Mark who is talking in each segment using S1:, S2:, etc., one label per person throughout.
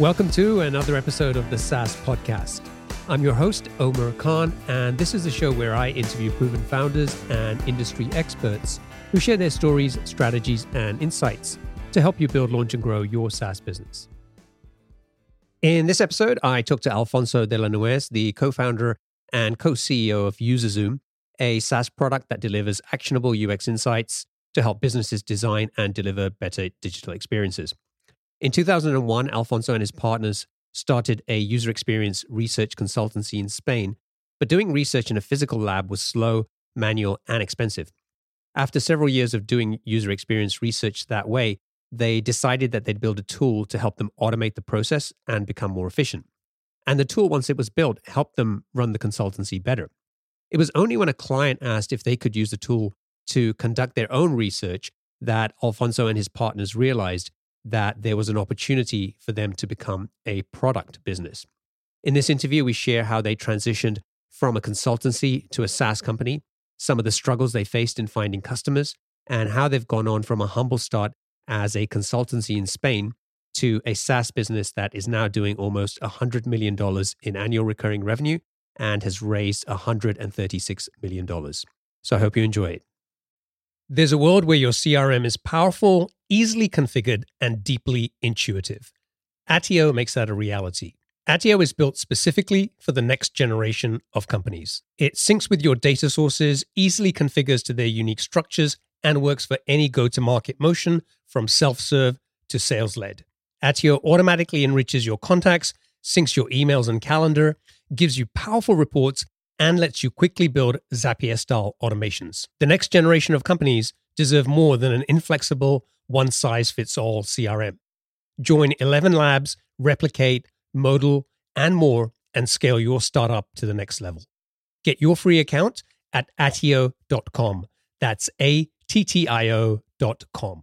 S1: Welcome to another episode of the SaaS Podcast. I'm your host, Omar Khan, and this is a show where I interview proven founders and industry experts who share their stories, strategies, and insights to help you build, launch, and grow your SaaS business. In this episode, I talked to Alfonso de la Nuez, the co founder and co CEO of UserZoom, a SaaS product that delivers actionable UX insights to help businesses design and deliver better digital experiences. In 2001, Alfonso and his partners started a user experience research consultancy in Spain, but doing research in a physical lab was slow, manual, and expensive. After several years of doing user experience research that way, they decided that they'd build a tool to help them automate the process and become more efficient. And the tool, once it was built, helped them run the consultancy better. It was only when a client asked if they could use the tool to conduct their own research that Alfonso and his partners realized that there was an opportunity for them to become a product business. In this interview, we share how they transitioned from a consultancy to a SaaS company, some of the struggles they faced in finding customers, and how they've gone on from a humble start as a consultancy in Spain to a SaaS business that is now doing almost $100 million in annual recurring revenue and has raised $136 million. So I hope you enjoy it. There's a world where your CRM is powerful, easily configured, and deeply intuitive. Attio makes that a reality. Attio is built specifically for the next generation of companies. It syncs with your data sources, easily configures to their unique structures, and works for any go to market motion from self serve to sales led. Attio automatically enriches your contacts, syncs your emails and calendar, gives you powerful reports, and lets you quickly build Zapier style automations. The next generation of companies deserve more than an inflexible, one size fits all CRM. Join 11 labs, replicate, modal, and more, and scale your startup to the next level. Get your free account at attio.com. That's A T T I O.com.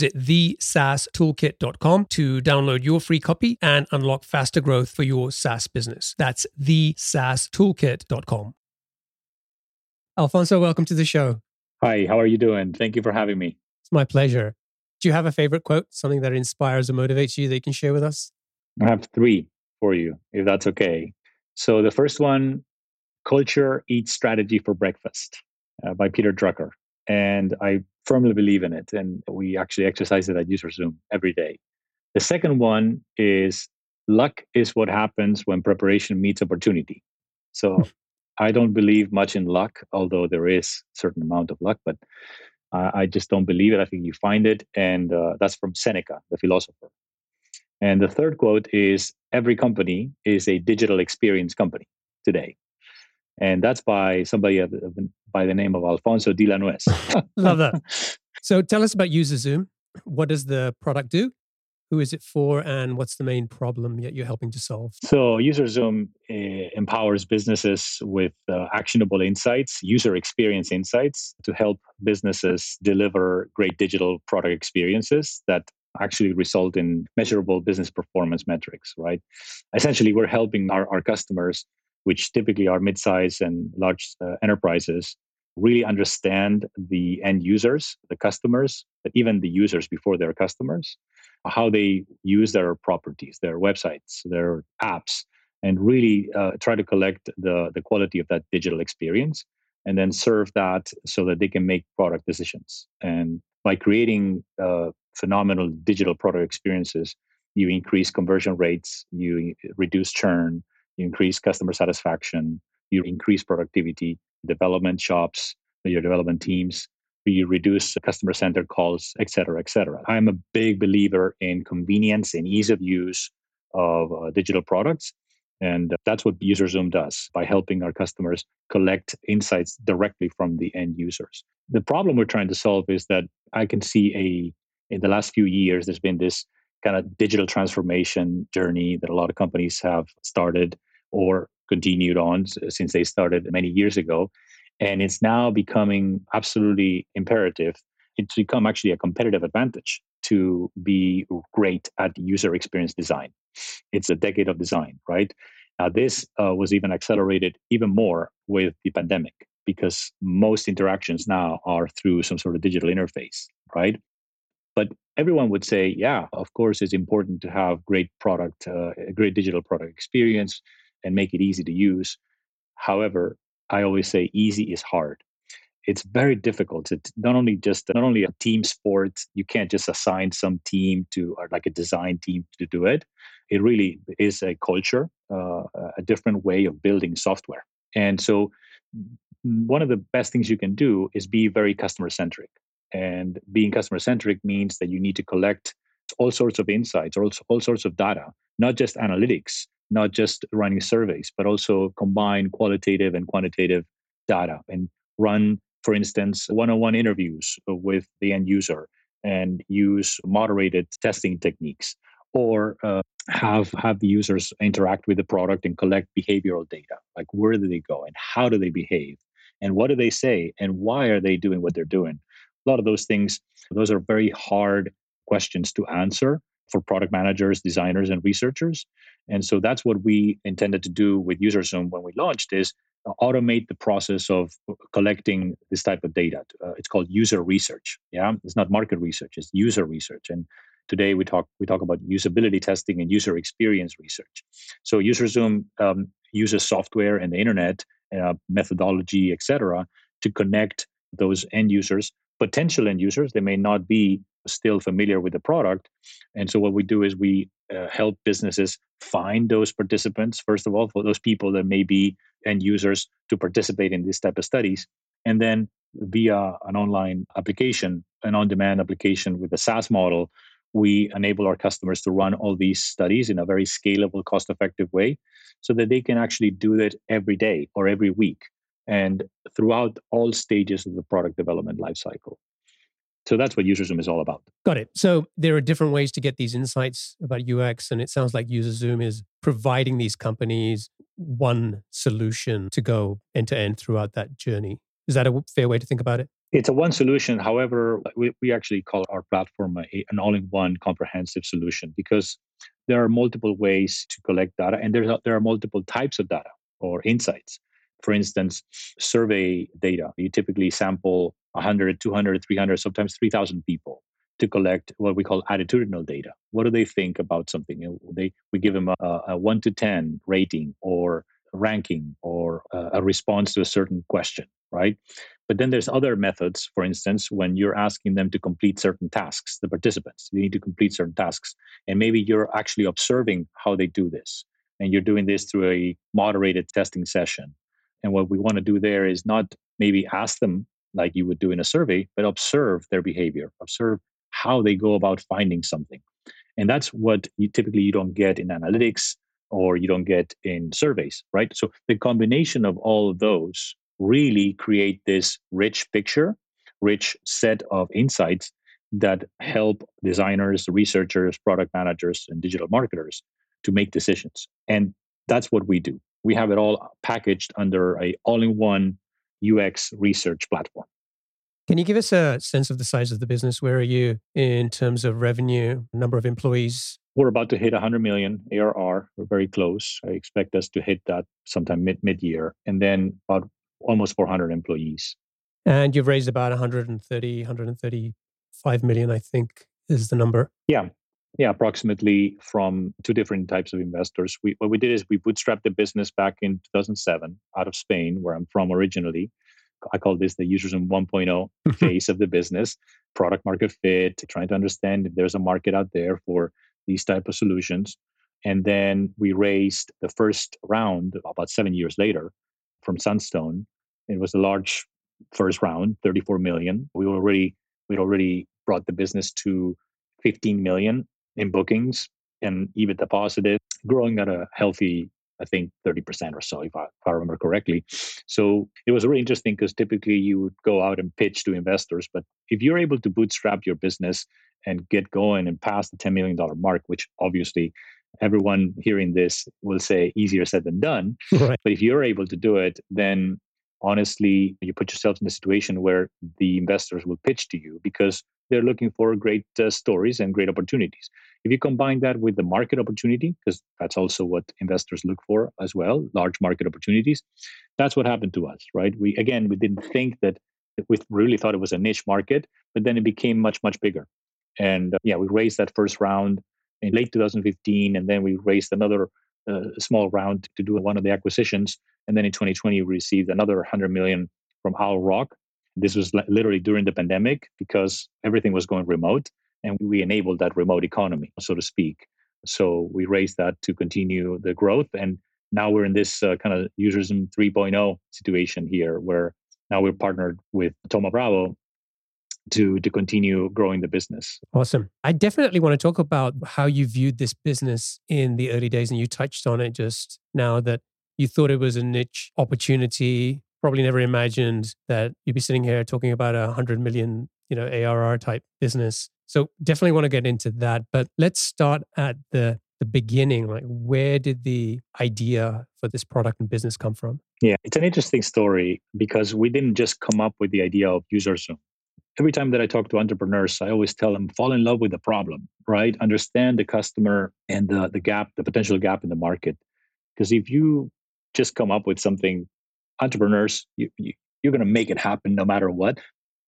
S1: thesaastoolkit.com to download your free copy and unlock faster growth for your SaaS business. That's thesaastoolkit.com. Alfonso, welcome to the show.
S2: Hi, how are you doing? Thank you for having me.
S1: It's my pleasure. Do you have a favorite quote, something that inspires or motivates you that you can share with us?
S2: I have three for you, if that's okay. So the first one, Culture Eats Strategy for Breakfast uh, by Peter Drucker. And I firmly believe in it. And we actually exercise it at UserZoom every day. The second one is luck is what happens when preparation meets opportunity. So hmm. I don't believe much in luck, although there is a certain amount of luck, but uh, I just don't believe it. I think you find it. And uh, that's from Seneca, the philosopher. And the third quote is every company is a digital experience company today. And that's by somebody by the name of Alfonso de la Nuez.
S1: Love that. So tell us about UserZoom. What does the product do? Who is it for, and what's the main problem that you're helping to solve?
S2: So, UserZoom uh, empowers businesses with uh, actionable insights, user experience insights, to help businesses deliver great digital product experiences that actually result in measurable business performance metrics. Right? Essentially, we're helping our, our customers, which typically are mid-size and large uh, enterprises, really understand the end users, the customers, even the users before their customers, how they use their properties, their websites, their apps, and really uh, try to collect the, the quality of that digital experience and then serve that so that they can make product decisions. And by creating uh, phenomenal digital product experiences, you increase conversion rates, you reduce churn, you increase customer satisfaction, you increase productivity, development shops, your development teams, you reduce customer centered calls, et cetera, et cetera. I'm a big believer in convenience and ease of use of uh, digital products. And that's what UserZoom does by helping our customers collect insights directly from the end users. The problem we're trying to solve is that I can see a, in the last few years, there's been this kind of digital transformation journey that a lot of companies have started or continued on since they started many years ago. And it's now becoming absolutely imperative. It's become actually a competitive advantage to be great at user experience design. It's a decade of design, right? Now, this uh, was even accelerated even more with the pandemic because most interactions now are through some sort of digital interface, right? But everyone would say, yeah, of course, it's important to have great product, uh, a great digital product experience and make it easy to use. However, I always say easy is hard. It's very difficult. It's not only just not only a team sport. You can't just assign some team to or like a design team to do it. It really is a culture, uh, a different way of building software. And so, one of the best things you can do is be very customer centric. And being customer centric means that you need to collect all sorts of insights, all, all sorts of data, not just analytics, not just running surveys, but also combine qualitative and quantitative data and run, for instance, one on one interviews with the end user and use moderated testing techniques or uh, have have the users interact with the product and collect behavioral data like where do they go and how do they behave and what do they say and why are they doing what they're doing? A lot of those things those are very hard questions to answer for product managers designers and researchers. And so that's what we intended to do with userzoom when we launched is uh, automate the process of collecting this type of data. Uh, it's called user research. Yeah? It's not market research it's user research. And today we talk we talk about usability testing and user experience research. So userzoom um, uses software and the internet uh, methodology etc to connect those end users potential end users. They may not be still familiar with the product and so what we do is we uh, help businesses find those participants first of all for those people that may be end users to participate in this type of studies and then via an online application an on-demand application with a saas model we enable our customers to run all these studies in a very scalable cost effective way so that they can actually do it every day or every week and throughout all stages of the product development lifecycle. So that's what UserZoom is all about.
S1: Got it. So there are different ways to get these insights about UX, and it sounds like UserZoom is providing these companies one solution to go end to end throughout that journey. Is that a fair way to think about it?
S2: It's a one solution. However, we, we actually call our platform a, an all in one comprehensive solution because there are multiple ways to collect data and there's, there are multiple types of data or insights. For instance, survey data. You typically sample 100, 200, 300, sometimes 3,000 people to collect what we call attitudinal data. What do they think about something? You know, they, we give them a, a 1 to 10 rating or ranking or a, response to a certain question, right? But then there's other methods, for instance, when you're asking them to complete certain tasks, the participants, they need to complete certain tasks. And maybe you're actually observing how they do this. And you're doing this through a moderated testing session and what we want to do there is not maybe ask them like you would do in a survey, but observe their behavior, observe how they go about finding something. And that's what you typically you don't get in analytics or you don't get in surveys, right? So the combination of all of those really create this rich picture, rich set of insights that help designers, researchers, product managers, and digital marketers to make decisions. And that's what we do we have it all packaged under a all-in-one UX research platform.
S1: Can you give us a sense of the size of the business? Where are you in terms of revenue, number of employees?
S2: We're about to hit 100 million ARR. We're very close. I expect us to hit that sometime mid mid year, and then about almost 400 employees.
S1: And you've raised about 130, 135 million, I think, is the number.
S2: Yeah, yeah, approximately from two different types of investors. We, what we did is we bootstrapped the business back in 2007 out of Spain, where I'm from originally. I call this the UserZoom 1.0 phase of the business, product market fit, trying to understand if there's a market out there for these type of solutions. And then we raised the first round about seven years later from Sunstone. It was a large first round, 34 million. We already we'd already brought the business to 15 million in bookings and EBITDA positive, growing at a healthy, I think 30% or so, if I, if I remember correctly. So it was really interesting because typically you would go out and pitch to investors. But if you're able to bootstrap your business and get going and pass the $10 million mark, which obviously everyone hearing this will say easier said than done. Right. But if you're able to do it, then honestly, you put yourself in a situation where the investors will pitch to you because they're looking for great uh, stories and great opportunities. If you combine that with the market opportunity, because that's also what investors look for as well, large market opportunities, that's what happened to us, right? We again, we didn't think that we really thought it was a niche market, but then it became much much bigger. And uh, yeah, we raised that first round in late 2015, and then we raised another uh, small round to do one of the acquisitions, and then in 2020 we received another 100 million from Owl Rock this was literally during the pandemic because everything was going remote and we enabled that remote economy, so to speak. So we raised that to continue the growth. And now we're in this uh, kind of UserZoom 3.0 situation here where now we're partnered with Thoma Bravo to to continue growing the business.
S1: Awesome. I definitely want to talk about how you viewed this business in the early days and you touched on it just now that you thought it was a niche opportunity probably never imagined that you'd be sitting here talking about a hundred million, you know, ARR type business. So definitely want to get into that. But let's start at the the beginning. Like where did the idea for this product and business come from?
S2: Yeah, it's an interesting story because we didn't just come up with the idea of UserZoom. Every time that I talk to entrepreneurs, I always tell them fall in love with the problem, right? Understand the customer and the, the gap, the potential gap in the market. Because if you just come up with something entrepreneurs, you, you, you're going to make it happen no matter what.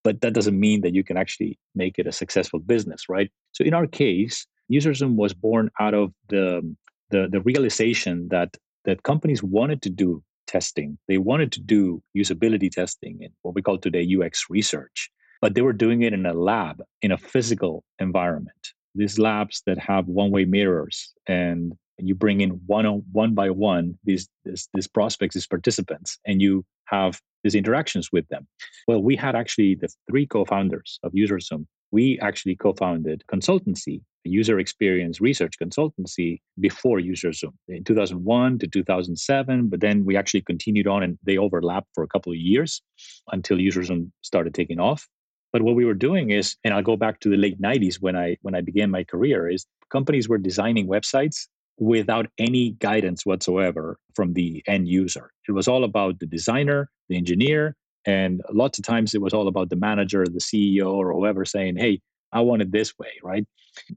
S2: But that doesn't mean that you can actually make it a successful business, right? So in our case, UserZoom was born out of the, the, the realization that that companies wanted to do testing. They wanted to do usability testing and what we call today UX research, but they were doing it in a lab, in a physical environment. These labs that have one-way mirrors and you bring in one on one by one these, these these prospects these participants and you have these interactions with them well we had actually the three co-founders of UserZoom. we actually co-founded consultancy user experience research consultancy before UserZoom in 2001 to 2007 but then we actually continued on and they overlapped for a couple of years until UserZoom started taking off but what we were doing is and i'll go back to the late 90s when i when i began my career is companies were designing websites without any guidance whatsoever from the end user. It was all about the designer, the engineer, and lots of times it was all about the manager, the CEO, or whoever saying, hey, I want it this way, right?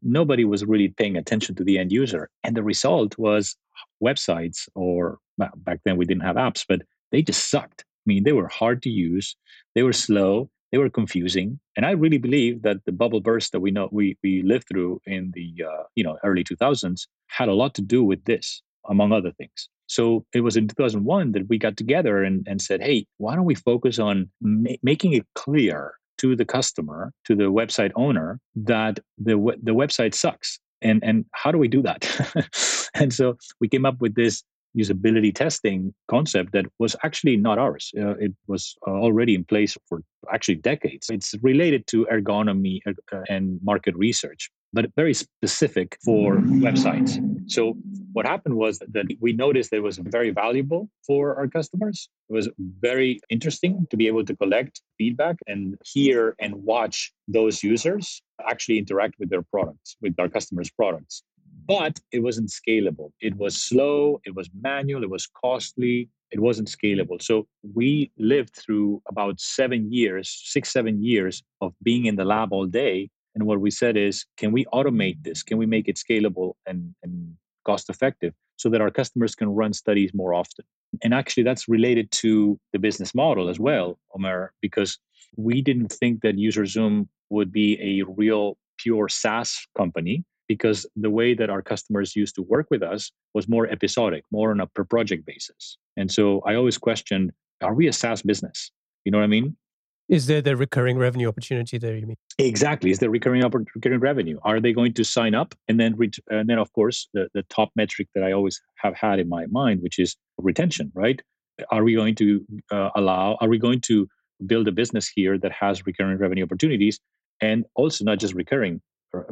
S2: Nobody was really paying attention to the end user. And the result was websites, or well, back then we didn't have apps, but they just sucked. I mean, they were hard to use, they were slow, they were confusing and i really believe that the bubble burst that we know we, we lived through in the uh, you know early 2000s had a lot to do with this among other things. So it was in 2001 that we got together and, and said hey why don't we focus on ma- making it clear to the customer to the website owner that the, the website sucks and and how do we do that? And so we came up with this usability testing concept that was actually not ours. Uh, it was uh, already in place for actually decades. It's related to ergonomy uh, and market research, but very specific for websites. So what happened was that we noticed that it was very valuable for our customers. It was very interesting to be able to collect feedback and hear and watch those users actually interact with their products, with our customers' products but it wasn't scalable. It was slow, it was manual, it was costly, it wasn't scalable. So we lived through about seven years, six, seven years of being in the lab all day. And what we said is, can we automate this? Can we make it scalable and, and cost effective so that our customers can run studies more often? And actually, that's related to the business model as well, Omar, because we didn't think that UserZoom would be a real pure SaaS company because the way that our customers used to work with us was more episodic, more on a per project basis. And so I always questioned, are we a SaaS business? You know what I mean?
S1: Is there the recurring revenue opportunity there? You mean
S2: exactly? Is there recurring recurring revenue? Are they going to sign up and then re- and then of course the the top metric that I always have had in my mind, which is retention, right? Are we going to uh, allow? Are we going to build a business here that has recurring revenue opportunities and also not just recurring,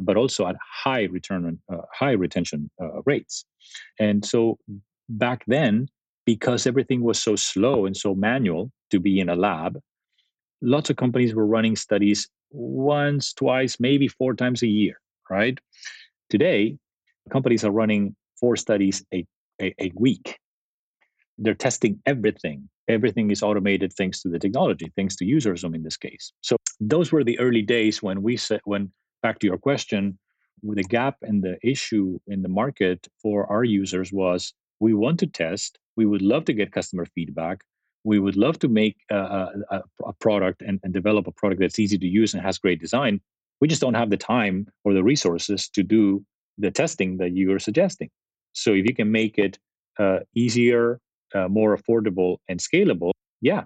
S2: but also at high return uh, high retention uh, rates. And so back then, because everything was so slow and so manual to be in a lab, lots of companies were running studies once, twice, maybe four times a year, right? Today, companies are running four studies a, a, a week. They're testing everything. Everything is automated thanks to the technology, thanks to UserZoom in this case. So those were the early days when we said, when back to your question, the gap and the issue in the market for our users was we want to test, we would love to get customer feedback, we would love to make a, a, a product and, and, develop a product that's easy to use and has great design. We just don't have the time or the resources to do the testing that you are suggesting. So if you can make it uh, easier, uh, more affordable, and scalable, yeah,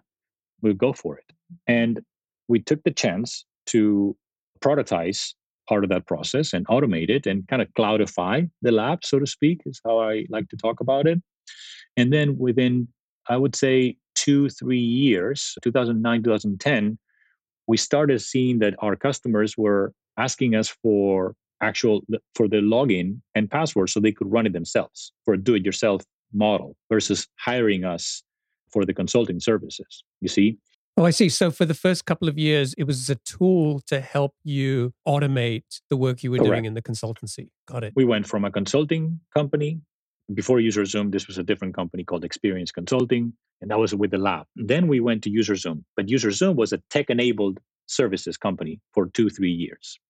S2: we'll go for it. And we took the chance to productize part of that process and automate it and kind of cloudify the lab, so to speak, is how I like to talk about it. And then within, I would say, two, three years, 2009, 2010, we started seeing that our customers were asking us for actual for the login and password so they could run it themselves for a do-it-yourself model versus hiring us for the consulting services. You see?
S1: Oh, I see. So for the first couple of years, it was a tool to help you automate the work you were Correct. doing in the consultancy. Got it.
S2: We went from a consulting company before UserZoom. This was a different company called Experience Consulting, and that was with the lab. Then we went to UserZoom, but UserZoom was a tech-enabled services company for two, three years.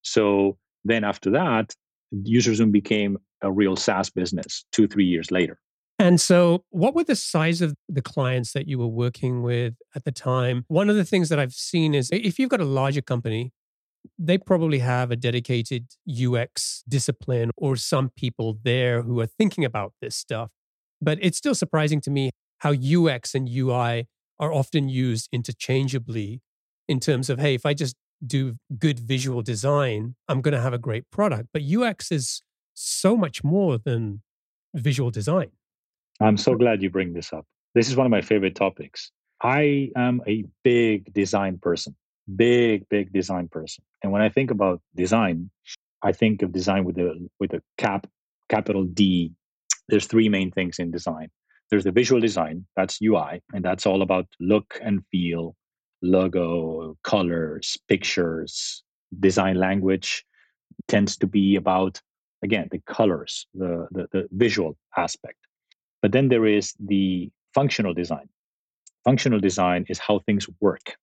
S2: So then after that, UserZoom became a real SaaS business two, three years later.
S1: And so, what were the size of the clients that you were working with at the time? One of the things that I've seen is if you've got a larger company, they probably have a dedicated UX discipline or some people there who are thinking about this stuff. But it's still surprising to me how UX and UI are often used interchangeably in terms of, hey, if I just do good visual design, I'm going to have a great product. But UX is so much more than visual design.
S2: I'm so glad you bring this up. This is one of my favorite topics. I am a big design person, big, big design person. And when I think about design, I think of design with a with a cap capital D. There's three main things in design. There's the visual design, that's UI, and that's all about look and feel, logo, colors, pictures, design language tends to be about again the colors, the, the, the visual aspect. But then there is the functional design. Functional design is how things work.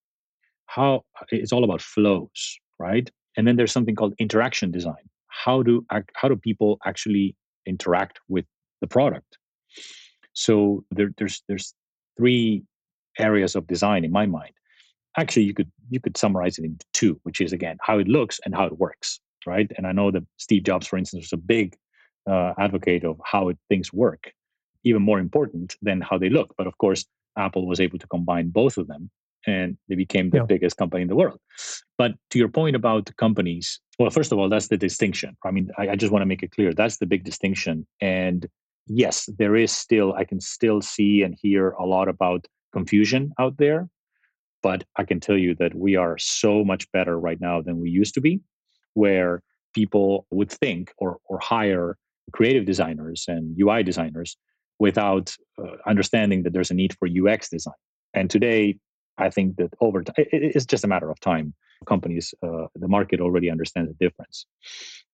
S2: How it's all about flows, right? And then there's something called interaction design. How do how do people actually interact with the product? So there, there's there's three areas of design in my mind. Actually, you could you could summarize it into two, which is again how it looks and how it works, right? And I know that Steve Jobs, for instance, was a big uh, advocate of how it, things work even more important than how they look. But of course, Apple was able to combine both of them and they became the yeah. biggest company in the world. But to your point about companies, well, first of all, that's the distinction. I mean, I, I just want to make it clear that's the big distinction. And yes, there is still, I can still see and hear a lot about confusion out there. But I can tell you that we are so much better right now than we used to be, where people would think or, or hire creative designers and UI designers without uh, understanding that there's a need for UX design. And today, I think that over time, it, it's just a matter of time. Companies, uh, the market already understands the difference.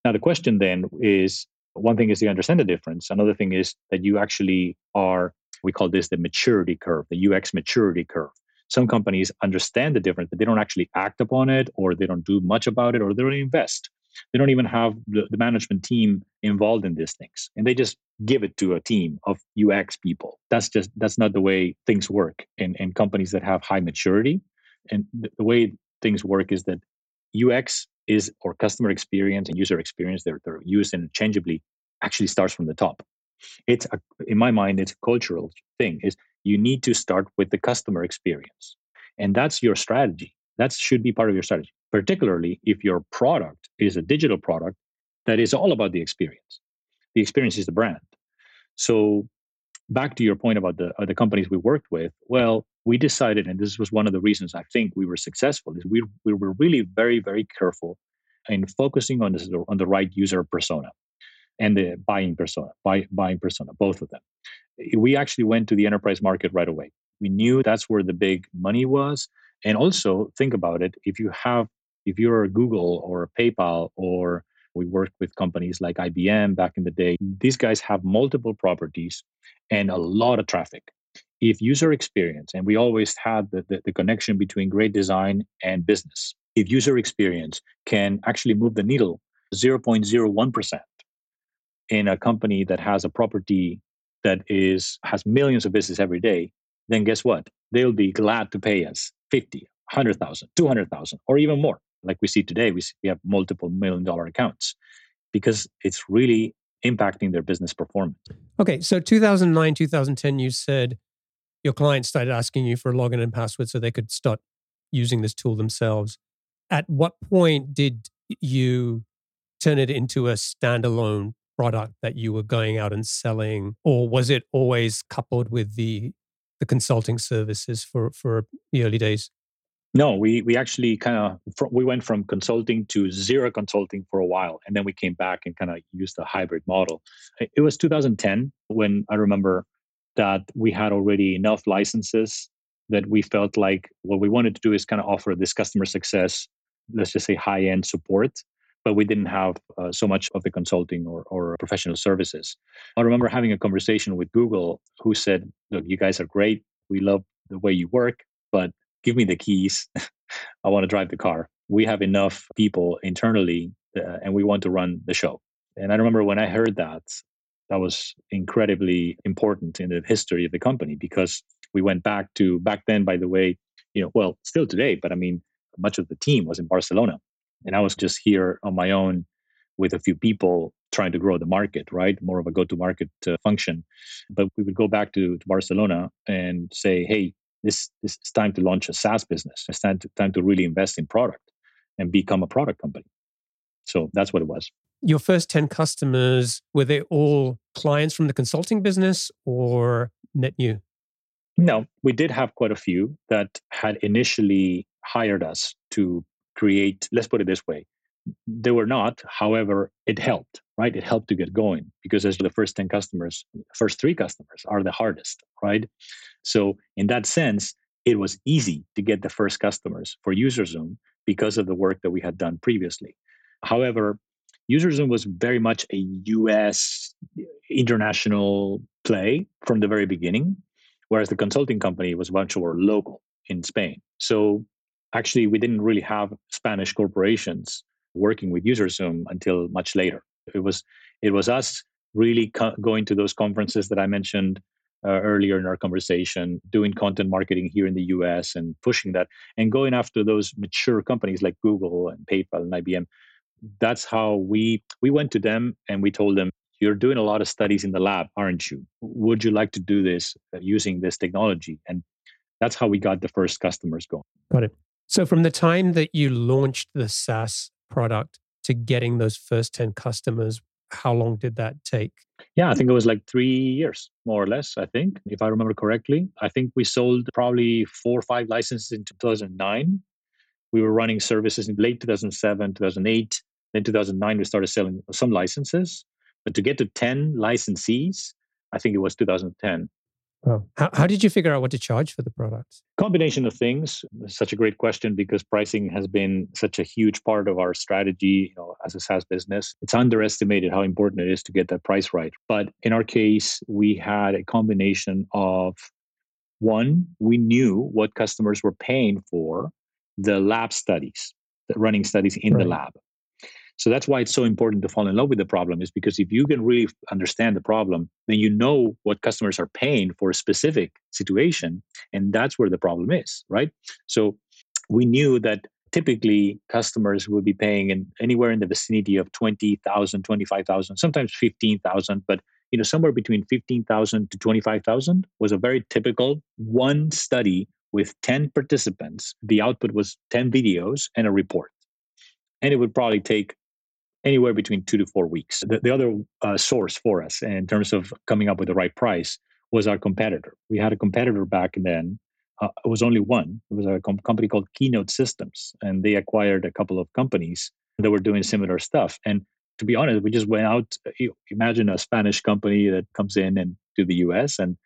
S2: Now, the question then is one thing is you understand the difference. Another thing is that you actually are, we call this the maturity curve, the UX maturity curve. Some companies understand the difference, but they don't actually act upon it, or they don't do much about it, or they don't invest. They don't even have the, the management team involved in these things, and they just give it to a team of UX people. That's just that's not the way things work in, in companies that have high maturity. And the, the way things work is that UX is or customer experience and user experience they're, they're used interchangeably actually starts from the top it's a, in my mind it's a cultural thing is you need to start with the customer experience and that's your strategy that should be part of your strategy particularly if your product is a digital product that is all about the experience. The experience is the brand. So, back to your point about the, uh, the companies we worked with, well, we decided, and this was one of the reasons I think we were successful, is we, we were really very, very careful in focusing on, this, on the right user persona and the buying persona, buy, buying persona, both of them. We actually went to the enterprise market right away. We knew that's where the big money was. And also, think about it if you have if you're a Google or a PayPal or we worked with companies like IBM back in the day. These guys have multiple properties and a lot of traffic. If user experience, and we always had the, the, the connection between great design and business, if user experience can actually move the needle 0.01% in a company that has a property that is has millions of visits every day, then guess what? They'll be glad to pay us 50, 100,000, 200,000 or even more like we see today, we, see, we have multiple million dollar accounts because it's really impacting their business performance.
S1: Okay, so 2009, 2010, you said your clients started asking you for a login and password so they could start using this tool themselves. At what point did you turn it into a standalone product that you were going out and selling, or was it always coupled with the the consulting services for for the early days?
S2: No, we we actually kind of we went from consulting to zero consulting for a while, and then we came back and kind of used the hybrid model. It was 2010 when I remember that we had already enough licenses that we felt like what we wanted to do is kind of offer this customer success, let's just say high end support, but we didn't have uh, so much of the consulting or, or professional services. I remember having a conversation with Google who said, Look, you guys are great. We love the way you work, but give me the keys. I want to drive the car. We have enough people internally uh, and we want to run the show. And I remember when I heard that, that was incredibly important in the history of the company because we went back to back then, by the way, you know, well, still today, but I mean, much of the team was in Barcelona. And I was just here on my own with a few people trying to grow the market, right? More of a go to market uh, function. But we would go back to, to Barcelona and say, hey, this, this it's time to launch a SaaS business. It's time to, time to really invest in product and become a product company. So that's what it was.
S1: Your first 10 customers, were they all clients from the consulting business or net new?
S2: No, we did have quite a few that had initially hired us to create, let's put it this way. They were not, however, it helped, right? It helped to get going because as the first 10 customers, first three customers are the hardest, right? So, in that sense, it was easy to get the first customers for UserZoom because of the work that we had done previously. However, UserZoom was very much a US international play from the very beginning, whereas the consulting company was much more local in Spain. So actually, we didn't really have Spanish corporations working with UserZoom until much later. It was it was us really co- going to those conferences that I mentioned uh, earlier in our conversation, doing content marketing here in the US and pushing that and going after those mature companies like Google and PayPal and IBM. That's how we we went to them and we told them, "You're doing a lot of studies in the lab, aren't you? Would you like to do this uh, using this technology?" And that's how we got the first customers going.
S1: Got it. So from the time that you launched the SaaS product to getting those first 10 customers, how long did that take?
S2: Yeah, I think it was like three years, more or less. I think, if I remember correctly. I think we sold probably four or five licenses in 2009. We were running services in late 2007, 2008. Then 2009, we started selling some licenses. But to get to 10 licensees, I think it was 2010. Oh.
S1: How, how did you figure out what to charge for the products?
S2: Combination of things. Such a great question because pricing has been such a huge part of our strategy you know, as a SaaS business. It's underestimated how important it is to get that price right. But in our case, we had a combination of one, we knew what customers were paying for the lab studies, the running studies in right. the lab. So that's why it's so important to fall in love with the problem is because if you can really understand the problem, then you know what customers are paying for a specific situation. And that's where the problem is, right? So we knew that typically customers would be paying in anywhere in the vicinity of 20,000, 25,000, sometimes 15,000, but you know somewhere between 15,000 to 25,000 was a very typical one study with 10 participants. The output was 10 videos and a report. And it would probably take anywhere between two to four weeks. The, the other uh, source for us in terms of coming up with the right price was our competitor. We had a competitor back then. Uh, it was only one. It was a com- company called Keynote Systems, and they acquired a couple of companies that were doing similar stuff. And to be honest, we just went out. You imagine a Spanish company that comes in and to the U.S. and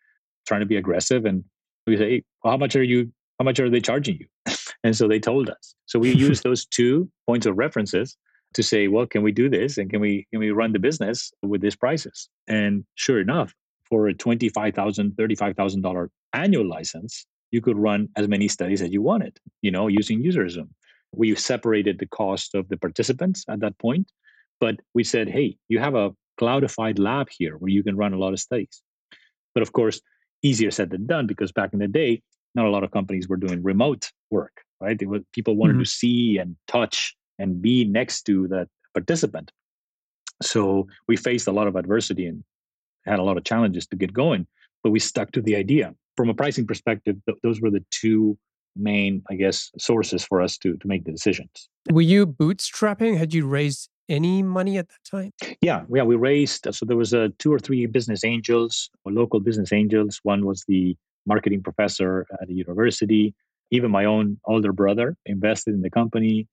S2: trying to be aggressive, and we say, hey, well, "How much are you? How much are they charging you?" And so they told us. So we used those two points of references to say, well, can we do this? And can we can we run the business with these prices? And sure enough, for a $25,000, $35,000 annual license, you could run as many studies as you wanted, you know, using UserZoom. We separated the cost of the participants at that point, but we said, hey, you have a cloudified lab here where you can run a lot of studies. But of course, easier said than done because back in the day, not a lot of companies were doing remote work, right? Was, people wanted mm-hmm. to see and touch and be next to that participant. So we faced a lot of adversity and had a lot of challenges to get going, but we stuck to the idea. From a pricing perspective, th- those were the two main, I guess, sources for us to to make the decisions.
S1: Were you bootstrapping? Had you raised any money at that time?
S2: Yeah, yeah, we raised. So there was a uh, two or three business angels, or local business angels. One was the marketing professor at the university. Even my own older brother invested in the company.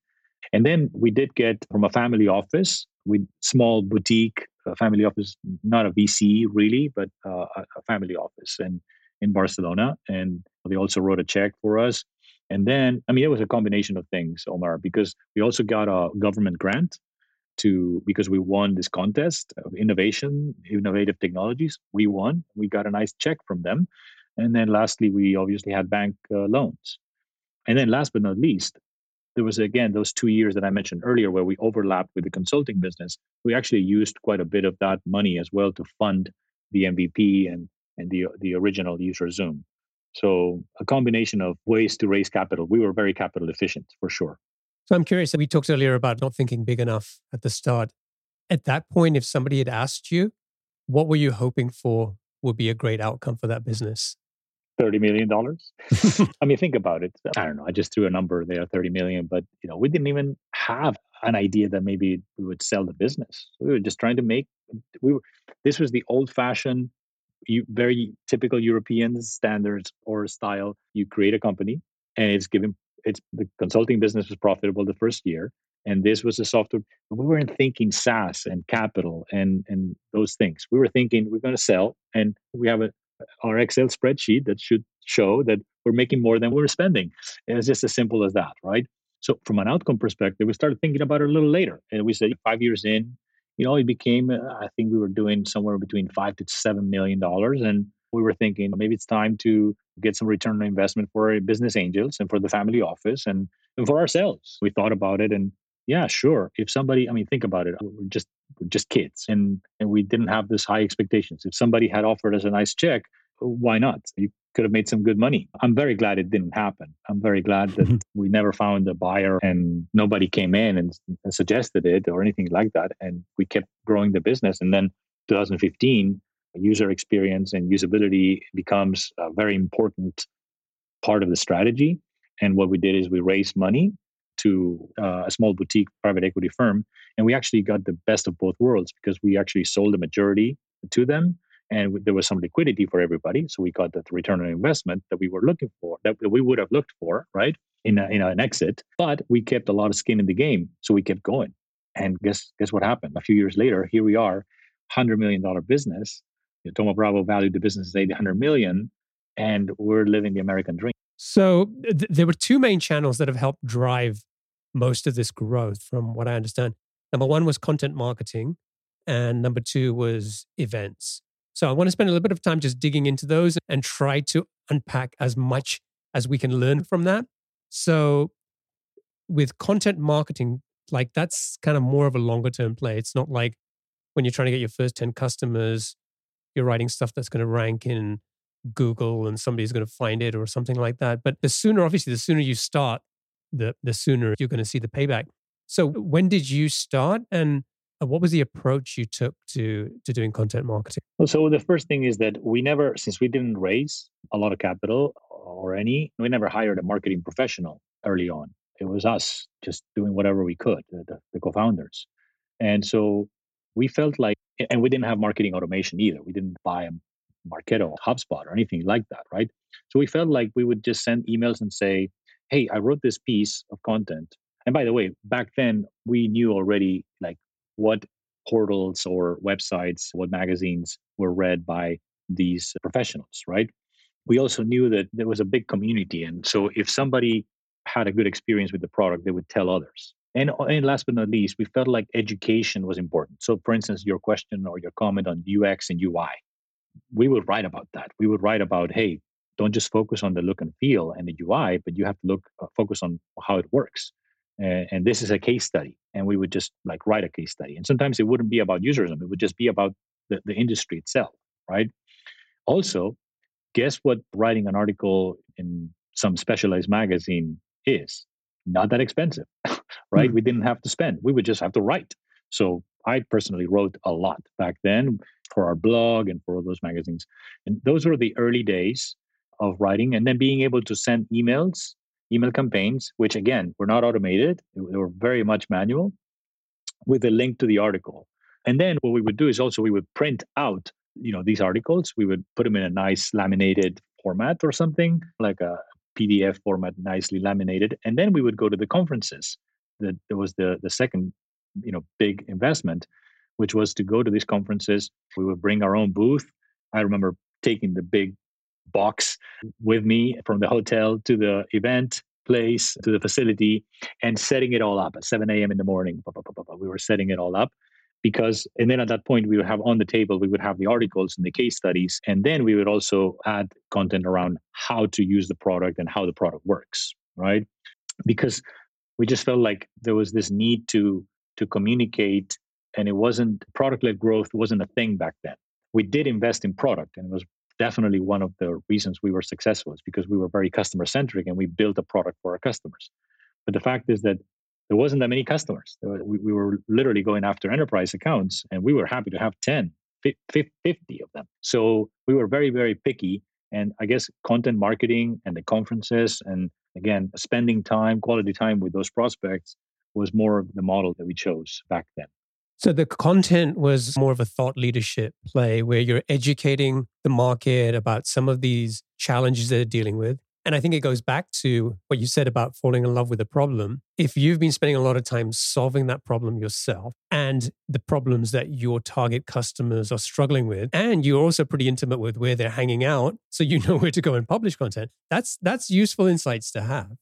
S2: And then we did get from a family office, with small boutique family office, not a VC really, but uh, a family office and in Barcelona. And they also wrote a check for us. And then, I mean, it was a combination of things, Omar, because we also got a government grant to because we won this contest of innovation, innovative technologies. We won. We got a nice check from them. And then lastly, we obviously had bank uh, loans. And then last but not least, there was again those two years that I mentioned earlier where we overlapped with the consulting business. We actually used quite a bit of that money as well to fund the MVP and and the the original UserZoom. So a combination of ways to raise capital. We were very capital efficient for sure.
S1: So I'm curious. We talked earlier about not thinking big enough at the start. At that point, if somebody had asked you, what were you hoping for would be a great outcome for that business?
S2: $30 million. I mean, think about it. I don't know. I just threw a number there, 30 million, but you know, we didn't even have an idea that maybe we would sell the business. We were just trying to make, we were, this was the old fashioned, very typical European standards or style. You create a company and it's given, it's the consulting business was profitable the first year. And this was a software. We weren't thinking SaaS and capital and, and those things. We were thinking we're going to sell and we have a, our Excel spreadsheet that should show that we're making more than we're spending. And it's just as simple as that, right? So from an outcome perspective, we started thinking about it a little later, and we said five years in, you know, it became. Uh, I think we were doing somewhere between five to seven million dollars, and we were thinking maybe it's time to get some return on investment for business angels and for the family office and, and for ourselves. We thought about it, and yeah, sure. If somebody, I mean, think about it. We're just just kids, and and we didn't have this high expectations. If somebody had offered us a nice check, why not? You could have made some good money. I'm very glad it didn't happen. I'm very glad that we never found a buyer and nobody came in and, and suggested it or anything like that. And we kept growing the business. And then 2015, user experience and usability becomes a very important part of the strategy. And what we did is we raised money to uh, a small boutique private equity firm. And we actually got the best of both worlds because we actually sold the majority to them and there was some liquidity for everybody. So we got that return on investment that we were looking for, that we would have looked for, right? In, a, in an exit. But we kept a lot of skin in the game. So we kept going. And guess guess what happened? A few years later, here we are, $100 million business. You know, Bravo valued the business at 800 million, and we're living the American dream.
S1: So th- there were two main channels that have helped drive most of this growth, from what I understand. Number one was content marketing, and number two was events. So I want to spend a little bit of time just digging into those and try to unpack as much as we can learn from that. So with content marketing, like that's kind of more of a longer term play. It's not like when you're trying to get your first 10 customers, you're writing stuff that's going to rank in Google and somebody's going to find it or something like that. But the sooner, obviously, the sooner you start, the the sooner you're going to see the payback. So when did you start and uh, what was the approach you took to to doing content marketing?
S2: So the first thing is that we never, since we didn't raise a lot of capital or any, we never hired a marketing professional early on. It was us just doing whatever we could, the, the co-founders, and so we felt like, and we didn't have marketing automation either. We didn't buy a Marketo, HubSpot, or anything like that, right? So we felt like we would just send emails and say, "Hey, I wrote this piece of content." And by the way, back then we knew already like what portals or websites, what magazines were read by these professionals, right? We also knew that there was a big community. And so if somebody had a good experience with the product, they would tell others. And, uh, and last but not least, we felt like education was important. So, for instance, your question or your comment on UX and UI, we would write about that. We would write about, hey, don't just focus on the look and feel and the UI, but you have to look uh, focus on how it works. Uh, and this is a case study, and we would just like write a case study. And sometimes it wouldn't be about UserZoom; it would just be about the, the industry itself, right? Also, guess what writing an article in some specialized magazine is? Not that expensive, right? Mm. We didn't have to spend; we would just have to write. So I personally wrote a lot back then for our blog and for all those magazines. And those were the early days of writing and then being able to send emails, email campaigns, which again were not automated, they were very much manual, with a link to the article. And then what we would do is also we would print out, you know, these articles. We would put them in a nice laminated format or something, like a PDF format, nicely laminated. And then we would go to the conferences. That was the the second, you know, big investment, which was to go to these conferences. We would bring our own booth. I remember taking the big box with me from the hotel to the event place to the facility and setting it all up at 7 a.m. in the morning. We were setting it all up because, and then at that point, we would have on the table, we would have the articles and the case studies. And then we would also add content around how to use the product and how the product works, right? Because we just felt like there was this need to to communicate and it wasn't product led growth wasn't a thing back then we did invest in product and it was definitely one of the reasons we were successful is because we were very customer centric and we built a product for our customers. But the fact is that there wasn't that many customers. We, we were literally going after enterprise accounts and we were happy to have 10, 50 of them. So we were very, very picky. And I guess content marketing and the conferences and again, spending time, quality time with those prospects was more of the model that we chose back then.
S1: So the content was more of a thought leadership play where you're educating the market about some of these challenges they're dealing with. And I think it goes back to what you said about falling in love with a problem. If you've been spending a lot of time solving that problem yourself and the problems that your target customers are struggling with, and you're also pretty intimate with where they're hanging out, so you know where to go and publish content, that's that's useful insights to have.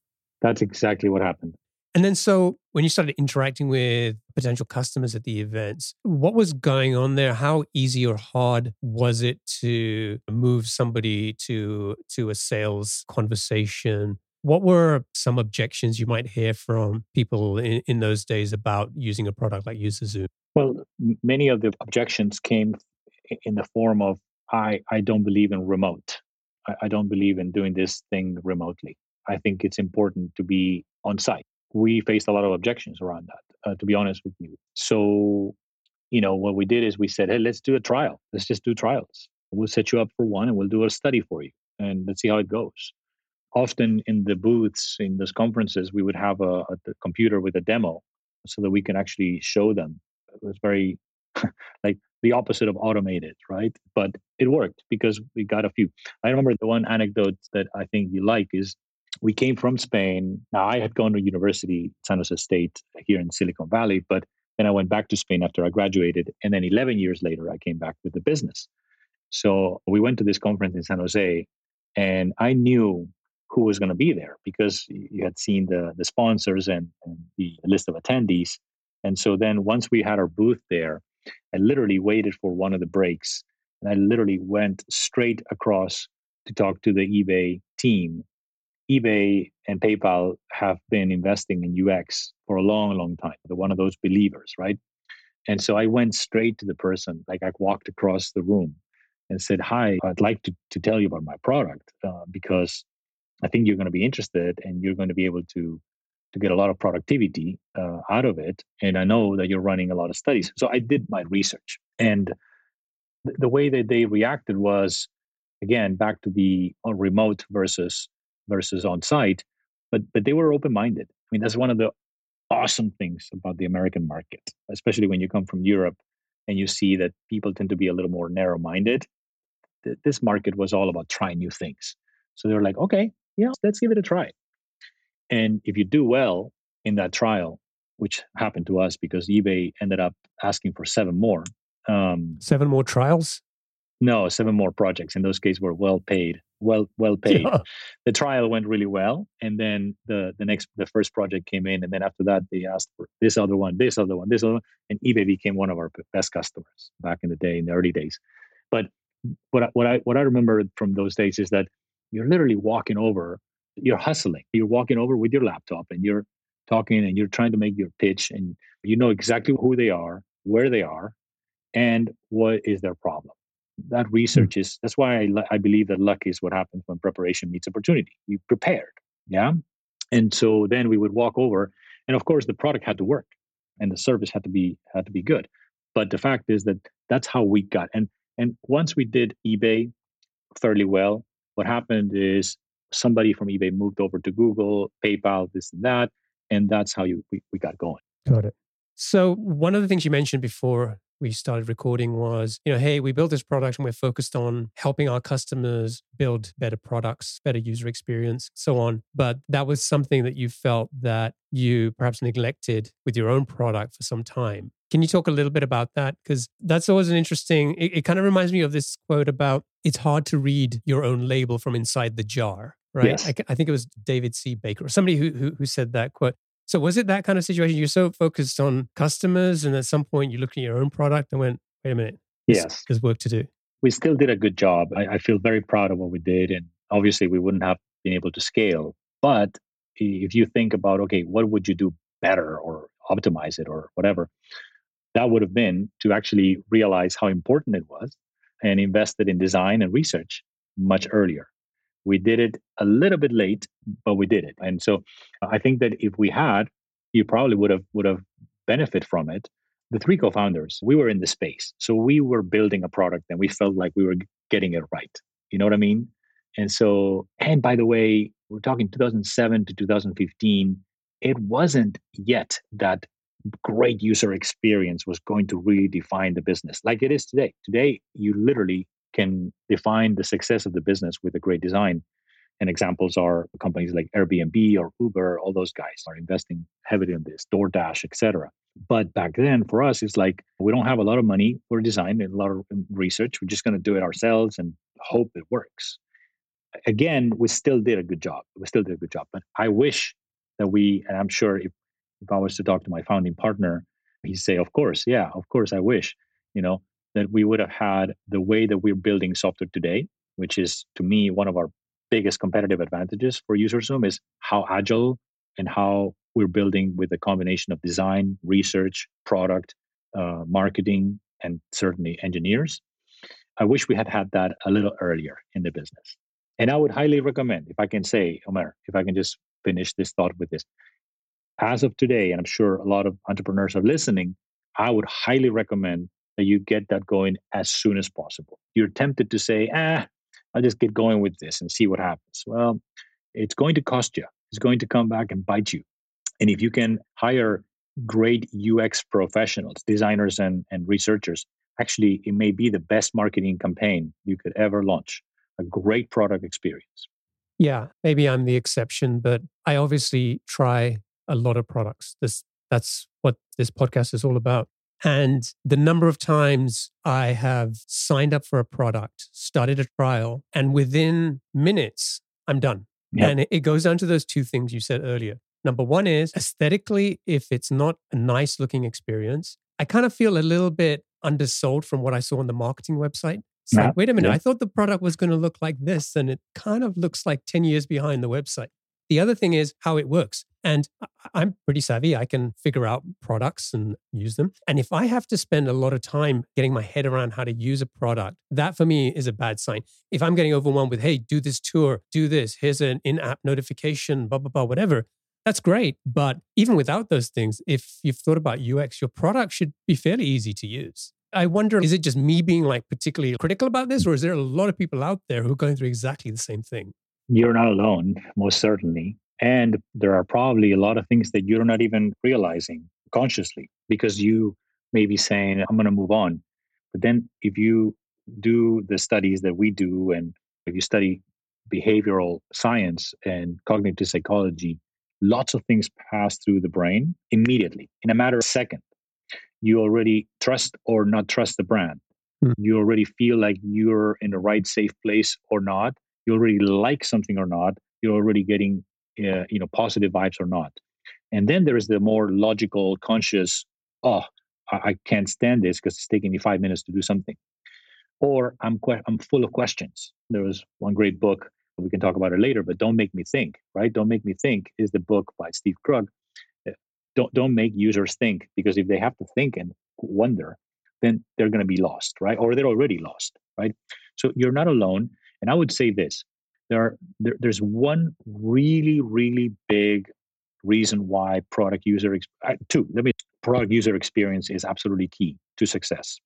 S2: That's exactly what happened.
S1: And then, so when you started interacting with potential customers at the events, what was going on there? How easy or hard was it to move somebody to to a sales conversation? What were some objections you might hear from people in, in those days about using a product like UserZoom?
S2: Well, many of the objections came in the form of I, I don't believe in remote. I, I don't believe in doing this thing remotely. I think it's important to be on site we faced a lot of objections around that, uh, to be honest with you. So, you know, what we did is we said, hey, let's do a trial. Let's just do trials. We'll set you up for one and we'll do a study for you and let's see how it goes. Often in the booths, in those conferences, we would have a, a computer with a demo so that we can actually show them. It was very like the opposite of automated, right? But it worked because we got a few. I remember the one anecdote that I think you like is we came from Spain. Now, I had gone to university, San Jose State, here in Silicon Valley, but then I went back to Spain after I graduated. And then 11 years later, I came back with the business. So we went to this conference in San Jose, and I knew who was going to be there because you had seen the, the sponsors and, and the list of attendees. And so then once we had our booth there, I literally waited for one of the breaks and I literally went straight across to talk to the eBay team eBay and PayPal have been investing in UX for a long, long time. They're one of those believers, right? And so I went straight to the person, like I walked across the room and said, Hi, I'd like to, to tell you about my product uh, because I think you're going to be interested and you're going to be able to to get a lot of productivity uh, out of it. And I know that you're running a lot of studies. So I did my research. And th- the way that they reacted was, again, back to the uh, remote versus versus on site, but but they were open minded. I mean, that's one of the awesome things about the American market, especially when you come from Europe and you see that people tend to be a little more narrow minded. This market was all about trying new things. So they were like, okay, yeah, let's give it a try. And if you do well in that trial, which happened to us because eBay ended up asking for seven more.
S1: Um, seven more trials?
S2: No, seven more projects. In those cases, were well paid well well paid. Yeah. The trial went really well, and then the the next the first project came in, and then after that they asked for this other one, this other one, this other, one, and eBay became one of our best customers back in the day in the early days. But what I, what I what I remember from those days is that you're literally walking over, you're hustling, you're walking over with your laptop, and you're talking, and you're trying to make your pitch, and you know exactly who they are, where they are, and what is their problem that hmm. research is that's why I, I believe that luck is what happens when preparation meets opportunity. You prepared yeah? And so then we would walk over and of course the product had to work and the service had to be had to be good. But the fact is that that's how we got and and once we did ebay fairly well what happened is somebody from ebay moved over to google paypal this and that and that's how you we, we got going.
S1: Got it. So one of the things you mentioned before we started recording was, you know, hey, we built this product and we're focused on helping our customers build better products, better user experience, so on. But that was something that you felt that you perhaps neglected with your own product for some time. Can you talk a little bit about that? Because that's always an interesting, it, it kind of reminds me of this quote about it's hard to read your own label from inside the jar right? Yes. I, I, think it was David C. Baker or somebody who, who, who said that quote. So was it that kind of situation? You're so focused on customers, and at some point you looked at your own product and went, "Wait a minute,
S2: yes,
S1: there's work to do."
S2: We still did a good job. I, I feel very proud of what we did, and obviously we wouldn't have been able to scale. But if you think about, okay, what would you do better or optimize it or whatever, that would have been to actually realize how important it was and invested in design and research much earlier. We did it a little bit late, but we did it. And so uh, I think that if we had, you probably would have would have benefit from it. The three co-founders, we were in the space. So we were building a product and we felt like we were getting it right. You know what I mean? And so, and by the way, we're talking 2007 to 2015. It wasn't yet that great user experience was going to really define the business like it is today. Today, you literally can define the success of the business with a great design. And examples are companies like Airbnb or Uber, all those guys are investing heavily in this, DoorDash, etc. But back then, for us, it's like we don't have a lot of money for design and a lot of um, research. We're just going to do it ourselves and hope it works. Again, we still did a good job. We still did a good job. But I wish that we, and I'm sure if, if I was to talk to my founding partner, he'd say, Of course, yeah, of course, I wish. You know, that we would have had the way that we're building software today, which is to me one of our biggest competitive advantages for UserZoom is how agile and how we're building with a combination of design, research, product, uh, marketing, and certainly engineers. I wish we had had that a little earlier in the business. And I would highly recommend, if I can say, Omar, if I can just finish this thought with this. As of today, and I'm sure a lot of entrepreneurs are listening, I would highly recommend you get that going as soon as possible. You're tempted to say, ah, I'll just get going with this and see what happens. Well, it's going to cost you. It's going to come back and bite you. And if you can hire great UX professionals, designers and, and researchers, actually, it may be the best marketing campaign you could ever launch. A great product experience.
S1: Yeah, maybe I'm the exception, but I obviously try a lot of products. This that's what this podcast is all about. And the number of times I have signed up for a product, started a trial, and within minutes, I'm done. Yep. And it goes down to those two things you said earlier. Number one is aesthetically, if it's not a nice looking experience, I kind of feel a little bit undersold from what I saw on the marketing website. It's yeah. like, wait a minute, yeah. I thought the product was going to look like this, and it kind of looks like 10 years behind the website. The other thing is how it works. And I'm pretty savvy. I can figure out products and use them. And if I have to spend a lot of time getting my head around how to use a product, that for me is a bad sign. If I'm getting overwhelmed with, hey, do this tour, do this, here's an in app notification, blah, blah, blah, whatever, that's great. But even without those things, if you've thought about UX, your product should be fairly easy to use. I wonder, is it just me being like particularly critical about this, or is there a lot of people out there who are going through exactly the same thing?
S2: you're not alone, most certainly. And there are probably a lot of things that you're not even realizing consciously because you may be saying, I'm going to move on. But then if you do the studies that we do, and if you study behavioral science and cognitive psychology, lots of things pass through the brain immediately in a matter of second. You already trust or not trust the brand. Mm. You already feel like you're in the right safe place or not you already like something or not, you're already getting uh, you know positive vibes or not. And then there is the more logical, conscious, oh, I, I can't stand this because it's taking me five minutes to do something. Or I'm que- I'm full of questions. There was one great book we can talk about it later, but don't make me think, right? Don't make me think is the book by Steve Krug. Uh, don't don't make users think because if they have to think and wonder, then they're going to be lost, right? Or they're already lost, right? So you're not alone. And I would say this: there are there, there's one really really big reason why product user uh, two let me product user experience is absolutely key to success.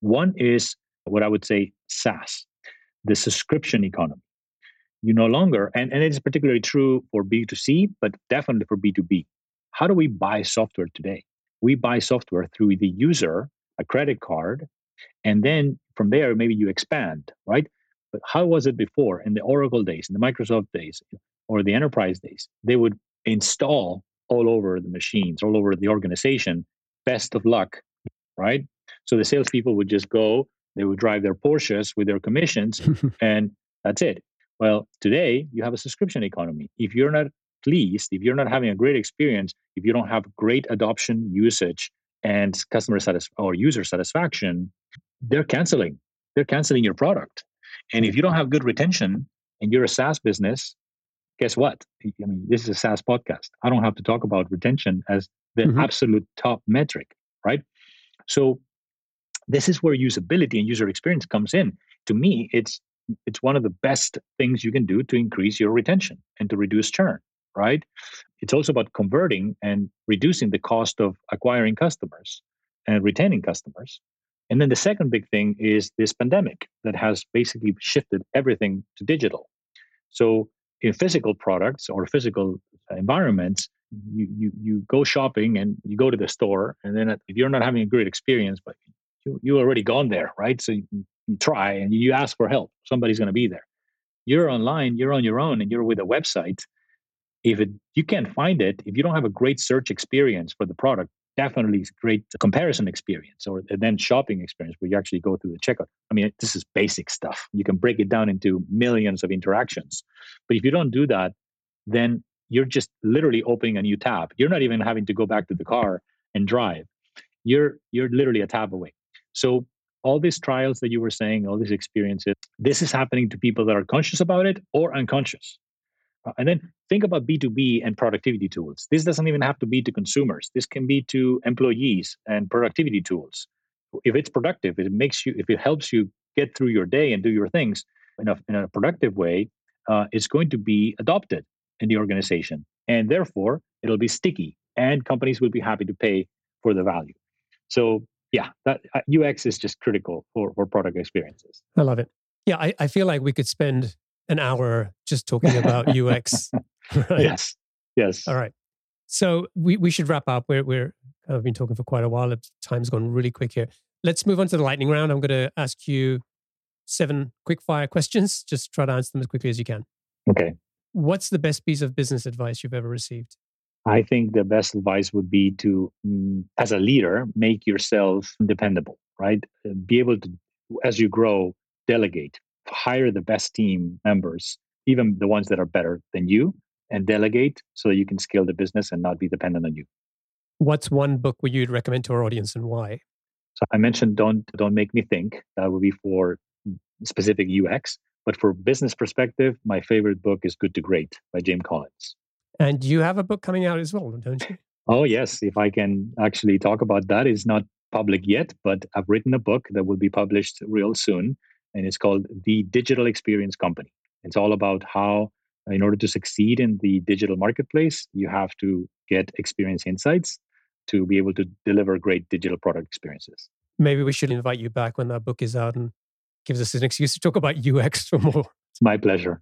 S2: One is what I would say SaaS, the subscription economy you no longer, and, and it is particularly true for B2C, but definitely for B2B. How do we buy software today? We buy software through the user, a credit card, and then from there, maybe you expand, right? But how was it before in the Oracle days, in the Microsoft days, or the enterprise days? They would install all over the machines, all over the organization. Best of luck, right? So the salespeople would just go, they would drive their Porsches with their commissions, and that's it. Well, today you have a subscription economy. If you're not pleased, if you're not having a great experience, if you don't have great adoption, usage, and customer satisfaction or user satisfaction, they're canceling. They're canceling your product. And if you don't have good retention and you're a SaaS business, guess what? I mean, this is a SaaS podcast. I don't have to talk about retention as the mm-hmm. absolute top metric, right? So this is where usability and user experience comes in. To me, it's it's one of the best things you can do to increase your retention and to reduce churn right it's also about converting and reducing the cost of acquiring customers and retaining customers and then the second big thing is this pandemic that has basically shifted everything to digital so in physical products or physical uh, environments mm-hmm. you, you you go shopping and you go to the store and then if you're not having a great experience but you you already gone there right so you, you try and you ask for help, somebody's going to be there. You're online, you're on your own, and you're with a website. If it, you can't find it, if you don't have a great search experience for the product, definitely great comparison experience or then shopping experience where you actually go through the checkout. I mean, this is basic stuff. You can break it down into millions of interactions. But if you don't do that, then you're just literally opening a new tab. You're not even having to go back to the car and drive. You're you're literally a tab away. So all these trials that you were saying, all these experiences, this is happening to people that are conscious about it or unconscious. Uh, and then think about B2B and productivity tools. This doesn't even have to be to consumers. This can be to employees and productivity tools. If it's productive, it makes you, if it helps you get through your day and do your things in a, in a productive way, uh, it's going to be adopted in the organization. And therefore, it'll be sticky and companies will be happy to pay for the value. So yeah, that UX uh, is just critical for, for product experiences.
S1: I love it. Yeah, I, I feel like we could spend an hour just talking about UX.
S2: Right? Yes. Yes.
S1: All right. So we, we should wrap up. We're, we're of been talking for quite a while. Time's gone really quick here. Let's move on to the lightning round. I'm going to ask you seven quick fire questions. Just try to answer them as quickly as you can.
S2: Okay.
S1: What's the best piece of business advice you've ever received?
S2: I think the best advice would be to, mm, as a leader, make yourself dependable, right? Be able to, as you grow, delegate, hire the best team members, even the ones that are better than you, and delegate so that you can scale the business and not be dependent on you.
S1: What's one book would you'd recommend to our audience and why?
S2: So I mentioned don't don't make me think. That would be for specific UX. But for business perspective, my favorite book is Good to Great by Jim Collins.
S1: And you have a book coming out as well, don't you?
S2: Oh, yes. If I can actually talk about that, it's not public yet, but I've written a book that will be published real soon. And it's called The Digital Experience Company. It's all about how, in order to succeed in the digital marketplace, you have to get experience insights to be able to deliver great digital product experiences.
S1: Maybe we should invite you back when that book is out and gives us an excuse to talk about UX for more.
S2: It's my pleasure.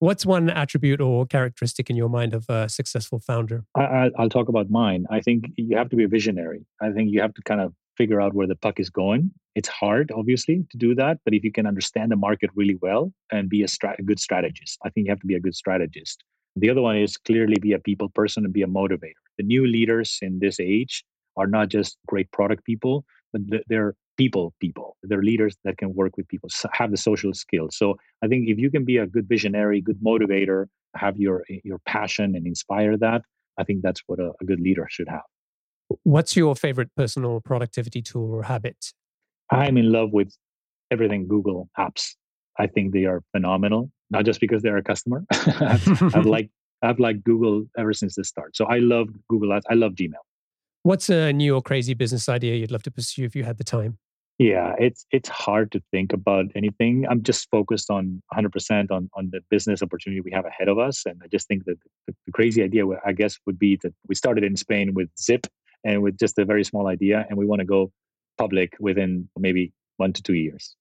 S1: What's one attribute or characteristic in your mind of a successful founder?
S2: I, will talk about mine. I think you have to be a visionary. I think you have to kind of figure out where the puck is going. It's hard, obviously, to do that. But if you can understand the market really well and be a, stra- a good strategist, I think you have to be a good strategist. The other one is clearly be a people person and be a motivator. The new leaders in this age are not just great product people, but they're people people. They're leaders that can work with people, have the social skills. So I think if you can be a good visionary, good motivator, have your your passion and inspire that, I think that's what a, a good leader should have.
S1: What's your favorite personal productivity tool or habit?
S2: I'm in love with everything Google apps. I think they are phenomenal, not just because they're a customer. I've, liked I've liked Google ever since the start. So I love Google Ads. I love Gmail.
S1: What's a new or crazy business idea you'd love to pursue if you had the time?
S2: Yeah, it's it's hard to think about anything. I'm just focused on 100% on on the business opportunity we have ahead of us, and I just think that the, the crazy idea, I guess, would be that we started in Spain with Zip and with just a very small idea, and we want to go public within maybe one to two years.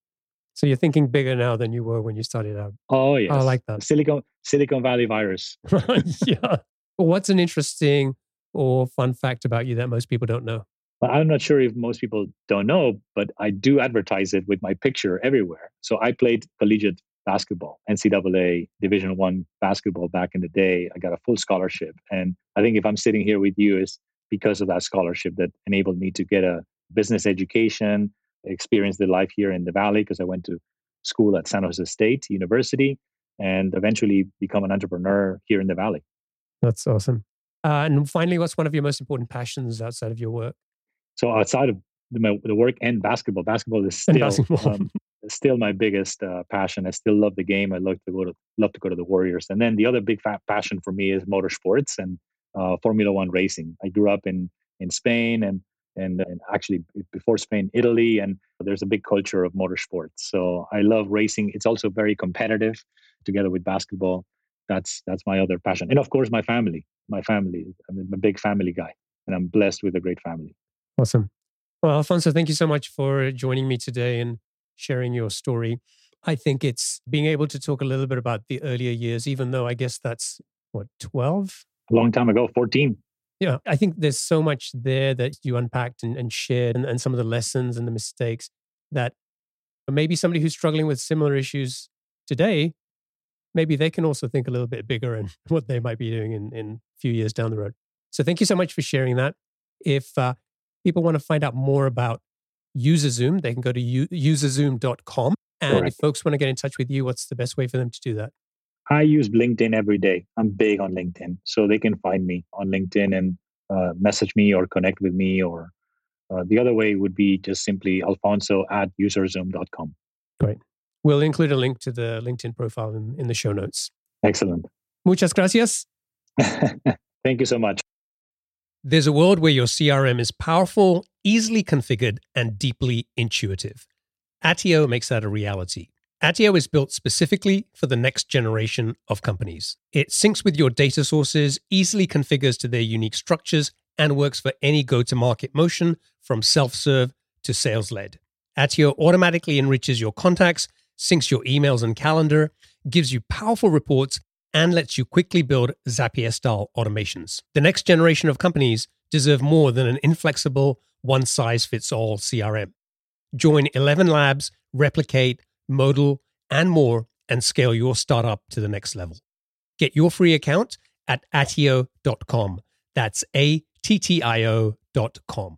S1: So you're thinking bigger now than you were when you started out.
S2: Oh yes,
S1: I like that
S2: Silicon Silicon Valley virus.
S1: yeah. What's an interesting or fun fact about you that most people don't know?
S2: I'm not sure if most people don't know, but I do advertise it with my picture everywhere. So I played collegiate basketball, NCAA Division One basketball back in the day. I got a full scholarship, and I think if I'm sitting here with you, is because of that scholarship that enabled me to get a business education, experience the life here in the Valley because I went to school at San Jose State University and eventually become an entrepreneur here in the Valley.
S1: That's awesome. Uh, and finally, what's one of your most important passions outside of your work?
S2: So outside of the, the work and basketball, basketball is still basketball. Um, still my biggest uh, passion. I still love the game. I love to go to love to go to the Warriors. And then the other big passion for me is motorsports and uh, Formula One racing. I grew up in in Spain and and, and actually before Spain, Italy, and there's a big culture of motorsports. So I love racing. It's also very competitive, together with basketball. That's that's my other passion, and of course my family. My family. I'm a big family guy, and I'm blessed with a great family.
S1: Awesome. Well, Alfonso, thank you so much for joining me today and sharing your story. I think it's being able to talk a little bit about the earlier years, even though I guess that's what, 12?
S2: A long time ago, 14.
S1: Yeah, I think there's so much there that you unpacked and, and shared, and, and some of the lessons and the mistakes that maybe somebody who's struggling with similar issues today, maybe they can also think a little bit bigger and what they might be doing in, in a few years down the road. So thank you so much for sharing that. If uh, people want to find out more about UserZoom, they can go to userzoom.com. And Correct. if folks want to get in touch with you, what's the best way for them to do that?
S2: I use LinkedIn every day. I'm big on LinkedIn. So they can find me on LinkedIn and uh, message me or connect with me. Or uh, the other way would be just simply alfonso at userzoom.com.
S1: Great. We'll include a link to the LinkedIn profile in, in the show notes.
S2: Excellent.
S1: Muchas gracias.
S2: Thank you so much.
S1: There's a world where your CRM is powerful, easily configured, and deeply intuitive. Attio makes that a reality. Attio is built specifically for the next generation of companies. It syncs with your data sources, easily configures to their unique structures, and works for any go to market motion from self serve to sales led. Attio automatically enriches your contacts, syncs your emails and calendar, gives you powerful reports, and lets you quickly build Zapier style automations. The next generation of companies deserve more than an inflexible, one size fits all CRM. Join 11 Labs, Replicate, modal, and more, and scale your startup to the next level. Get your free account at attio.com. That's A T T I O.com.